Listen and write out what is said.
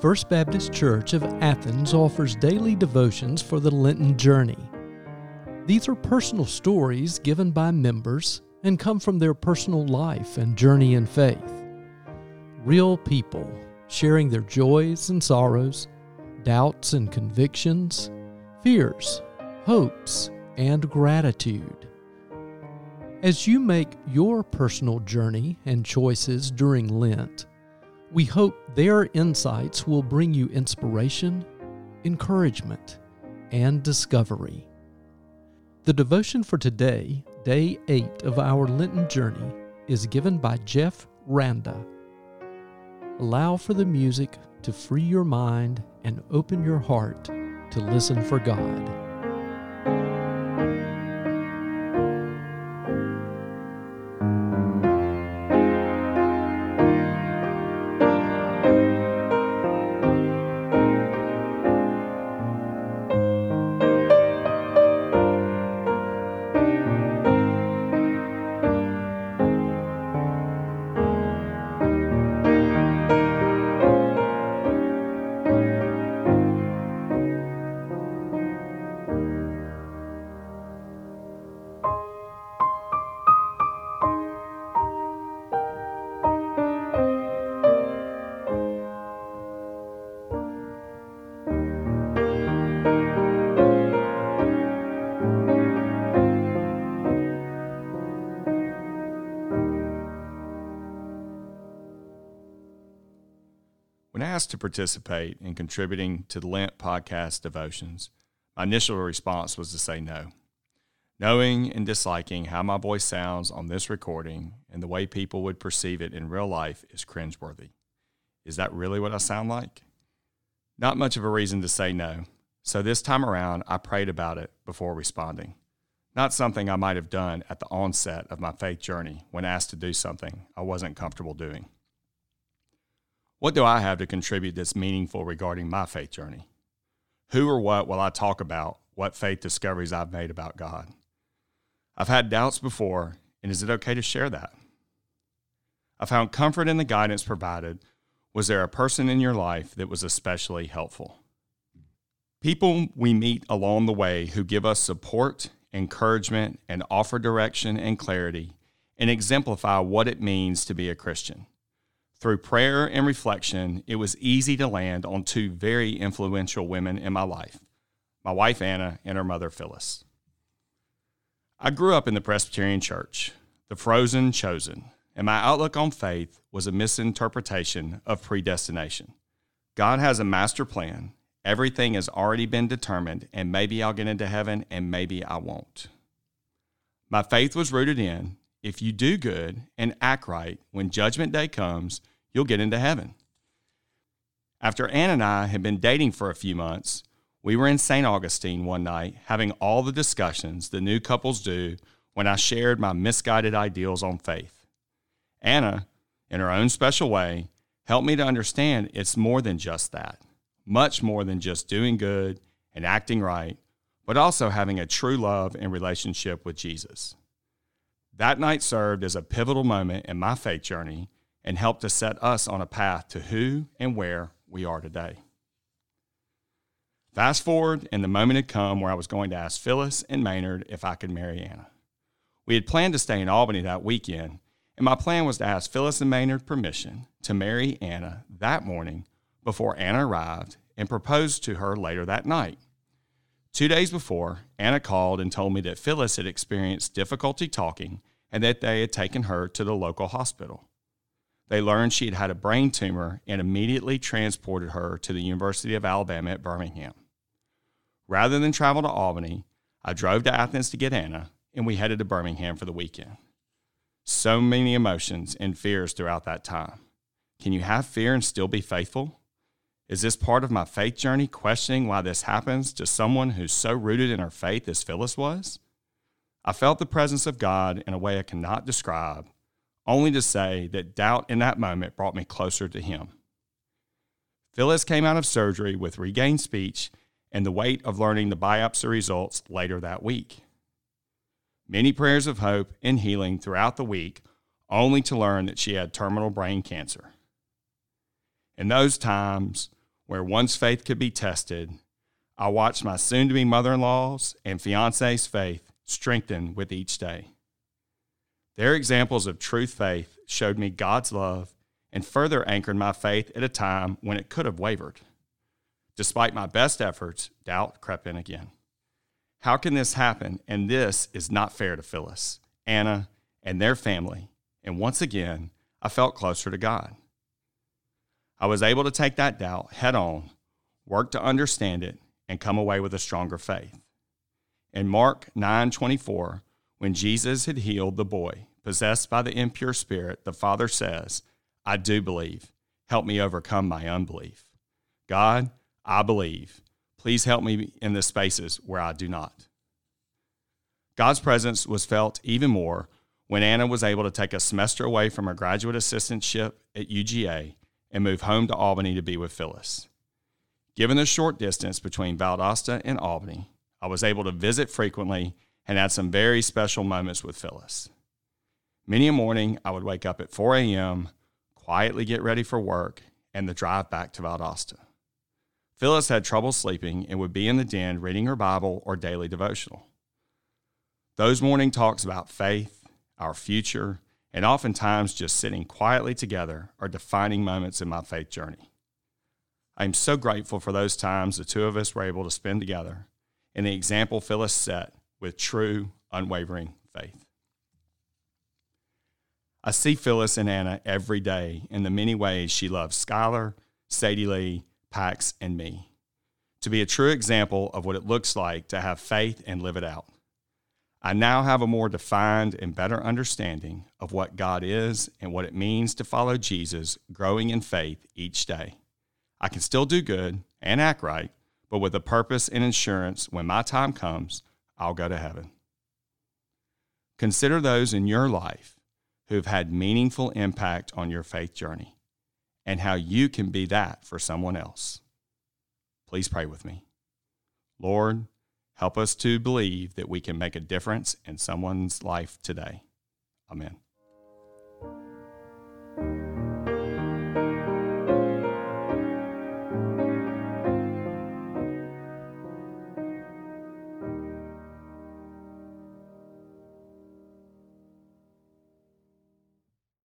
First Baptist Church of Athens offers daily devotions for the Lenten journey. These are personal stories given by members and come from their personal life and journey in faith. Real people sharing their joys and sorrows, doubts and convictions, fears, hopes, and gratitude. As you make your personal journey and choices during Lent, we hope their insights will bring you inspiration, encouragement, and discovery. The devotion for today, day 8 of our Lenten journey, is given by Jeff Randa. Allow for the music to free your mind and open your heart to listen for God. Asked to participate in contributing to the Lent podcast devotions, my initial response was to say no. Knowing and disliking how my voice sounds on this recording and the way people would perceive it in real life is cringeworthy. Is that really what I sound like? Not much of a reason to say no, so this time around I prayed about it before responding. Not something I might have done at the onset of my faith journey when asked to do something I wasn't comfortable doing. What do I have to contribute that's meaningful regarding my faith journey? Who or what will I talk about what faith discoveries I've made about God? I've had doubts before, and is it okay to share that? I found comfort in the guidance provided. Was there a person in your life that was especially helpful? People we meet along the way who give us support, encouragement, and offer direction and clarity and exemplify what it means to be a Christian. Through prayer and reflection, it was easy to land on two very influential women in my life my wife Anna and her mother Phyllis. I grew up in the Presbyterian Church, the frozen chosen, and my outlook on faith was a misinterpretation of predestination. God has a master plan, everything has already been determined, and maybe I'll get into heaven and maybe I won't. My faith was rooted in if you do good and act right, when judgment day comes, you'll get into heaven. After Ann and I had been dating for a few months, we were in St. Augustine one night having all the discussions the new couples do when I shared my misguided ideals on faith. Anna, in her own special way, helped me to understand it's more than just that, much more than just doing good and acting right, but also having a true love and relationship with Jesus. That night served as a pivotal moment in my faith journey and helped to set us on a path to who and where we are today. Fast forward, and the moment had come where I was going to ask Phyllis and Maynard if I could marry Anna. We had planned to stay in Albany that weekend, and my plan was to ask Phyllis and Maynard permission to marry Anna that morning before Anna arrived and propose to her later that night. Two days before, Anna called and told me that Phyllis had experienced difficulty talking and that they had taken her to the local hospital. They learned she had had a brain tumor and immediately transported her to the University of Alabama at Birmingham. Rather than travel to Albany, I drove to Athens to get Anna, and we headed to Birmingham for the weekend. So many emotions and fears throughout that time. Can you have fear and still be faithful? Is this part of my faith journey questioning why this happens to someone who's so rooted in her faith as Phyllis was? I felt the presence of God in a way I cannot describe, only to say that doubt in that moment brought me closer to Him. Phyllis came out of surgery with regained speech and the weight of learning the biopsy results later that week. Many prayers of hope and healing throughout the week, only to learn that she had terminal brain cancer. In those times, where one's faith could be tested, I watched my soon to be mother in law's and fiance's faith strengthen with each day. Their examples of true faith showed me God's love and further anchored my faith at a time when it could have wavered. Despite my best efforts, doubt crept in again. How can this happen? And this is not fair to Phyllis, Anna, and their family. And once again, I felt closer to God. I was able to take that doubt head on, work to understand it, and come away with a stronger faith. In Mark 9:24, when Jesus had healed the boy possessed by the impure spirit, the Father says, "I do believe. Help me overcome my unbelief." God, I believe. Please help me in the spaces where I do not. God's presence was felt even more when Anna was able to take a semester away from her graduate assistantship at UGA and move home to Albany to be with Phyllis. Given the short distance between Valdosta and Albany, I was able to visit frequently and had some very special moments with Phyllis. Many a morning, I would wake up at 4 a.m., quietly get ready for work, and the drive back to Valdosta. Phyllis had trouble sleeping and would be in the den reading her Bible or daily devotional. Those morning talks about faith, our future, and oftentimes just sitting quietly together are defining moments in my faith journey. I am so grateful for those times the two of us were able to spend together and the example Phyllis set with true, unwavering faith. I see Phyllis and Anna every day in the many ways she loves Skylar, Sadie Lee, Pax, and me. To be a true example of what it looks like to have faith and live it out. I now have a more defined and better understanding of what God is and what it means to follow Jesus, growing in faith each day. I can still do good and act right, but with a purpose and assurance when my time comes, I'll go to heaven. Consider those in your life who have had meaningful impact on your faith journey and how you can be that for someone else. Please pray with me. Lord, Help us to believe that we can make a difference in someone's life today. Amen.